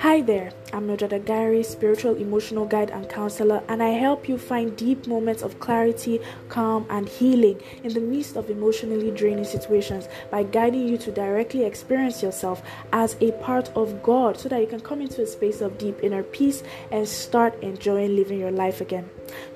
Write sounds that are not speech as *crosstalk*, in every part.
Hi there, I'm Mildred Agary, spiritual emotional guide and counselor, and I help you find deep moments of clarity, calm, and healing in the midst of emotionally draining situations by guiding you to directly experience yourself as a part of God so that you can come into a space of deep inner peace and start enjoying living your life again.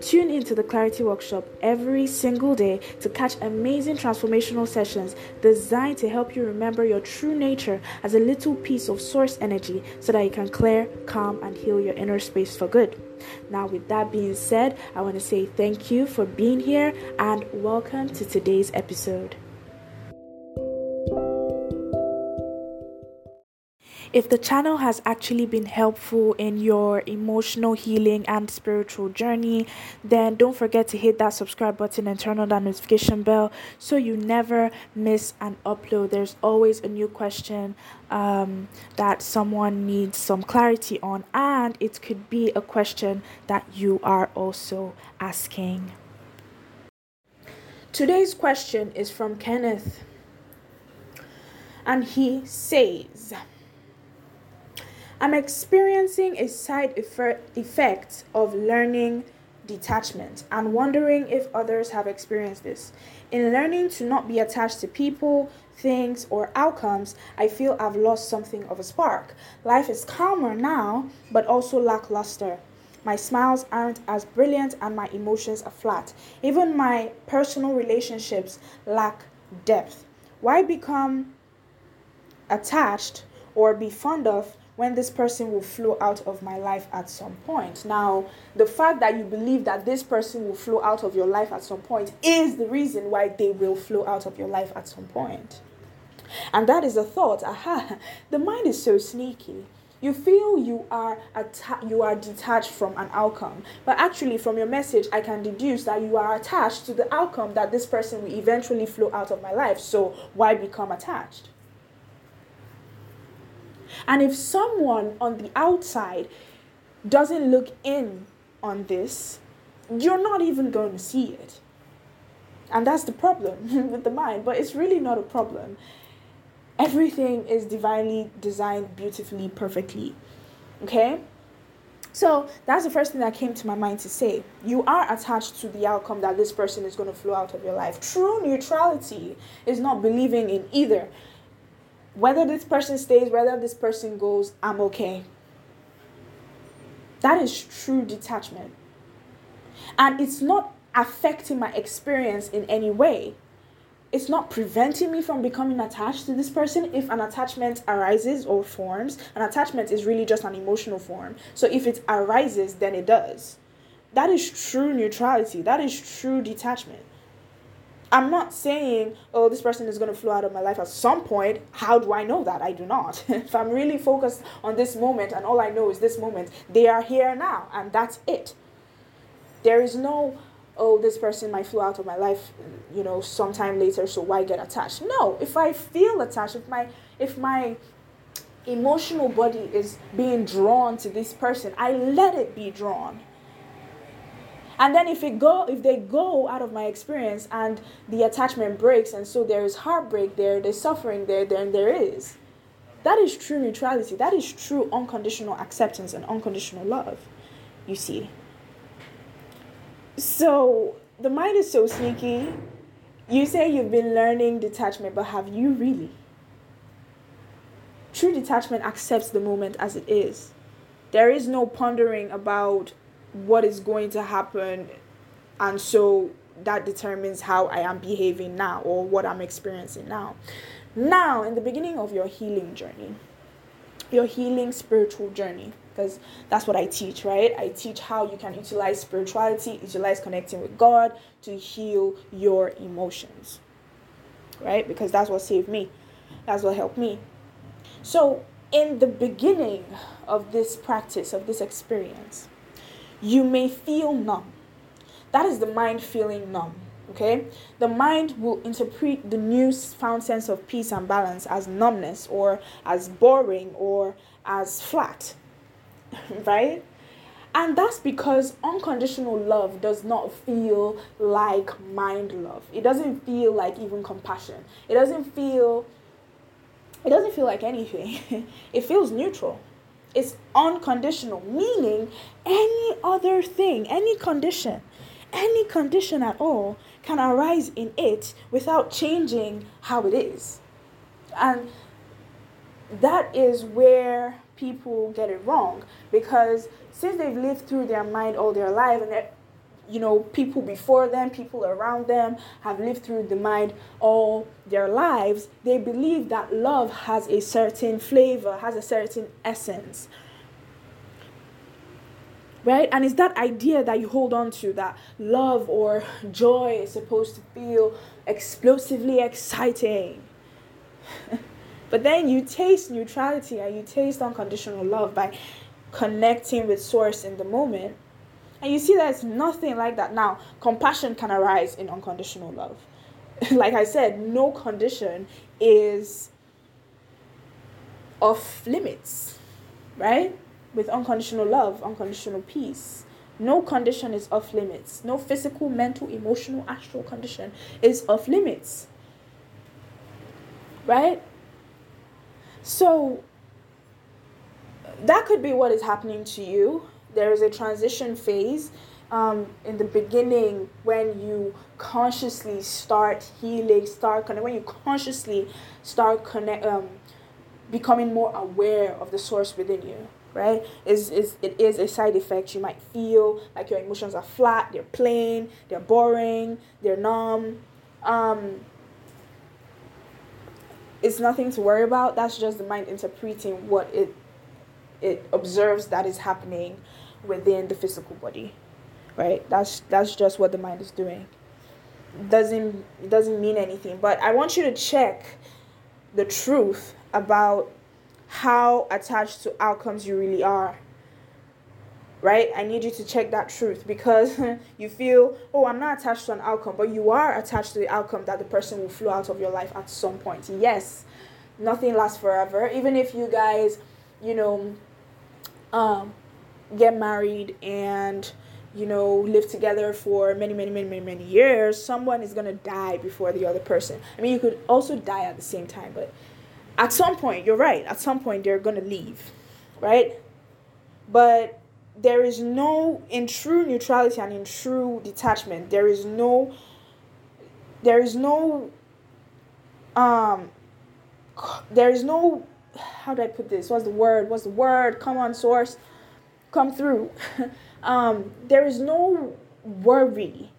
Tune into the Clarity Workshop every single day to catch amazing transformational sessions designed to help you remember your true nature as a little piece of source energy so that you can clear, calm, and heal your inner space for good. Now, with that being said, I want to say thank you for being here and welcome to today's episode. If the channel has actually been helpful in your emotional healing and spiritual journey, then don't forget to hit that subscribe button and turn on that notification bell so you never miss an upload. There's always a new question um, that someone needs some clarity on, and it could be a question that you are also asking. Today's question is from Kenneth, and he says, I'm experiencing a side effect of learning detachment and wondering if others have experienced this. In learning to not be attached to people, things, or outcomes, I feel I've lost something of a spark. Life is calmer now, but also lackluster. My smiles aren't as brilliant and my emotions are flat. Even my personal relationships lack depth. Why become attached or be fond of when this person will flow out of my life at some point. Now, the fact that you believe that this person will flow out of your life at some point is the reason why they will flow out of your life at some point. And that is a thought. Aha, *laughs* the mind is so sneaky. You feel you are atta- you are detached from an outcome, but actually, from your message, I can deduce that you are attached to the outcome that this person will eventually flow out of my life. So, why become attached? And if someone on the outside doesn't look in on this, you're not even going to see it. And that's the problem *laughs* with the mind, but it's really not a problem. Everything is divinely designed beautifully, perfectly. Okay? So that's the first thing that came to my mind to say. You are attached to the outcome that this person is going to flow out of your life. True neutrality is not believing in either whether this person stays, whether this person goes, I'm okay. That is true detachment. And it's not affecting my experience in any way. It's not preventing me from becoming attached to this person if an attachment arises or forms. An attachment is really just an emotional form. So if it arises, then it does. That is true neutrality. That is true detachment. I'm not saying, oh, this person is going to flow out of my life at some point. How do I know that? I do not. *laughs* if I'm really focused on this moment and all I know is this moment, they are here now and that's it. There is no, oh, this person might flow out of my life, you know, sometime later, so why get attached? No, if I feel attached, if my, if my emotional body is being drawn to this person, I let it be drawn and then if it go if they go out of my experience and the attachment breaks and so there is heartbreak there there's suffering there then there is. That is true neutrality. That is true unconditional acceptance and unconditional love you see. So the mind is so sneaky. You say you've been learning detachment but have you really? True detachment accepts the moment as it is. There is no pondering about what is going to happen and so that determines how I am behaving now or what I'm experiencing now. Now, in the beginning of your healing journey, your healing spiritual journey, because that's what I teach, right? I teach how you can utilize spirituality, utilize connecting with God to heal your emotions, right? Because that's what saved me, that's what helped me. So, in the beginning of this practice, of this experience, you may feel numb. That is the mind feeling numb. Okay? The mind will interpret the new found sense of peace and balance as numbness or as boring or as flat. *laughs* right? And that's because unconditional love does not feel like mind love. It doesn't feel like even compassion. It doesn't feel it doesn't feel like anything. *laughs* it feels neutral. Is unconditional, meaning any other thing, any condition, any condition at all can arise in it without changing how it is. And that is where people get it wrong because since they've lived through their mind all their life and you know people before them people around them have lived through the mind all their lives they believe that love has a certain flavor has a certain essence. Right? And it's that idea that you hold on to that love or joy is supposed to feel explosively exciting. *laughs* But then you taste neutrality and you taste unconditional love by connecting with source in the moment and you see there's nothing like that. Now, compassion can arise in unconditional love. *laughs* like I said, no condition is off limits, right? With unconditional love, unconditional peace. No condition is off limits. No physical, mental, emotional, astral condition is off limits. Right? So, that could be what is happening to you there is a transition phase um, in the beginning when you consciously start healing, start connect, when you consciously start connect, um, becoming more aware of the source within you. Right? Is is it is a side effect. You might feel like your emotions are flat, they're plain, they're boring, they're numb. Um, it's nothing to worry about. That's just the mind interpreting what it it observes that is happening within the physical body right? That's that's just what the mind is doing. Doesn't doesn't mean anything. But i want you to check the truth about how attached to outcomes you really are right? I need you to check that truth because *laughs* you feel oh i'm not attached to an outcome but you are attached to the outcome that the person will flow out of your life at some point. Yes nothing lasts forever. Even if you guys you know um get married and you know live together for many many many many many years someone is going to die before the other person. I mean you could also die at the same time but at some point you're right at some point they're going to leave right? But there is no in true neutrality and in true detachment there is no there is no um there is no how do i put this what's the word what's the word come on source come through, *laughs* um, there is no worry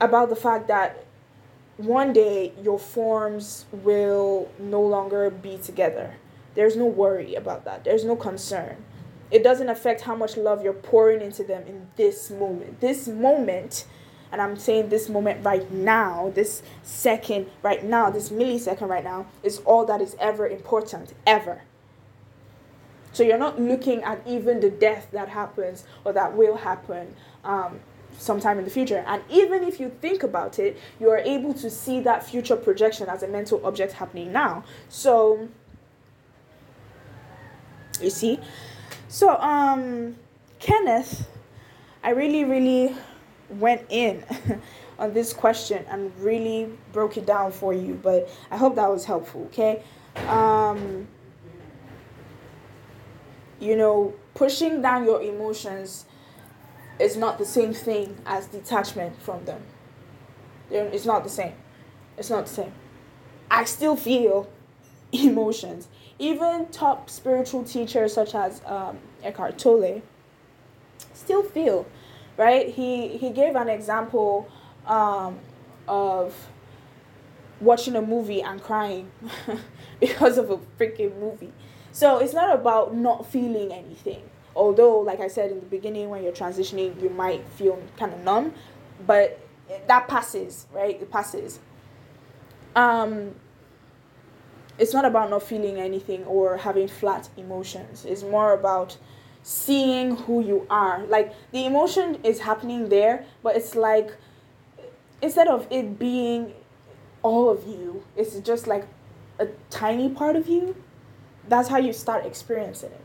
about the fact that one day your forms will no longer be together. There's no worry about that. There's no concern. It doesn't affect how much love you're pouring into them in this moment. This moment, and I'm saying this moment right now, this second right now, this millisecond right now, is all that is ever important, ever. So you're not looking at even the death that happens or that will happen um, sometime in the future. And even if you think about it, you are able to see that future projection as a mental object happening now. So you see? So um Kenneth, I really, really went in *laughs* on this question and really broke it down for you, but I hope that was helpful, okay? Um you know, pushing down your emotions is not the same thing as detachment from them. It's not the same. It's not the same. I still feel *laughs* emotions. Even top spiritual teachers such as um, Eckhart Tolle still feel, right? He he gave an example um, of watching a movie and crying *laughs* because of a freaking movie. So it's not about not feeling anything. Although, like I said in the beginning, when you're transitioning, you might feel kind of numb, but that passes, right? It passes. Um, it's not about not feeling anything or having flat emotions. It's more about seeing who you are. Like the emotion is happening there, but it's like instead of it being all of you, it's just like a tiny part of you that's how you start experiencing it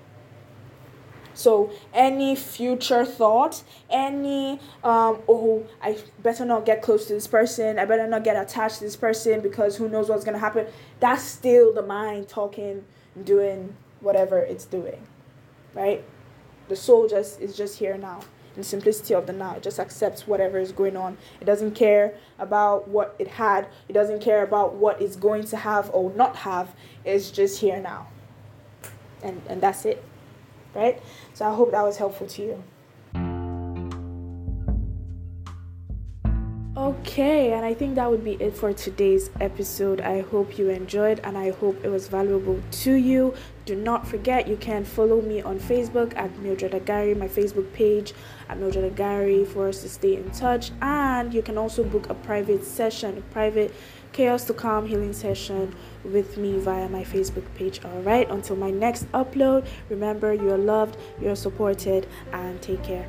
so any future thought any um oh i better not get close to this person i better not get attached to this person because who knows what's to happen that's still the mind talking doing whatever it's doing right? The soul just is just here now in simplicity of the now. It just accepts whatever is going on. It doesn't care about what it had. It doesn't care about what it's going to have or not have. It's just here now. And and that's it. Right? So I hope that was helpful to you. Okay, and I think that would be it for today's episode. I hope you enjoyed and I hope it was valuable to you. Do not forget you can follow me on Facebook at Mildred Agary, my Facebook page at Mildred Agary for us to stay in touch. And you can also book a private session, a private chaos to calm healing session with me via my Facebook page. All right, until my next upload, remember you're loved, you're supported, and take care.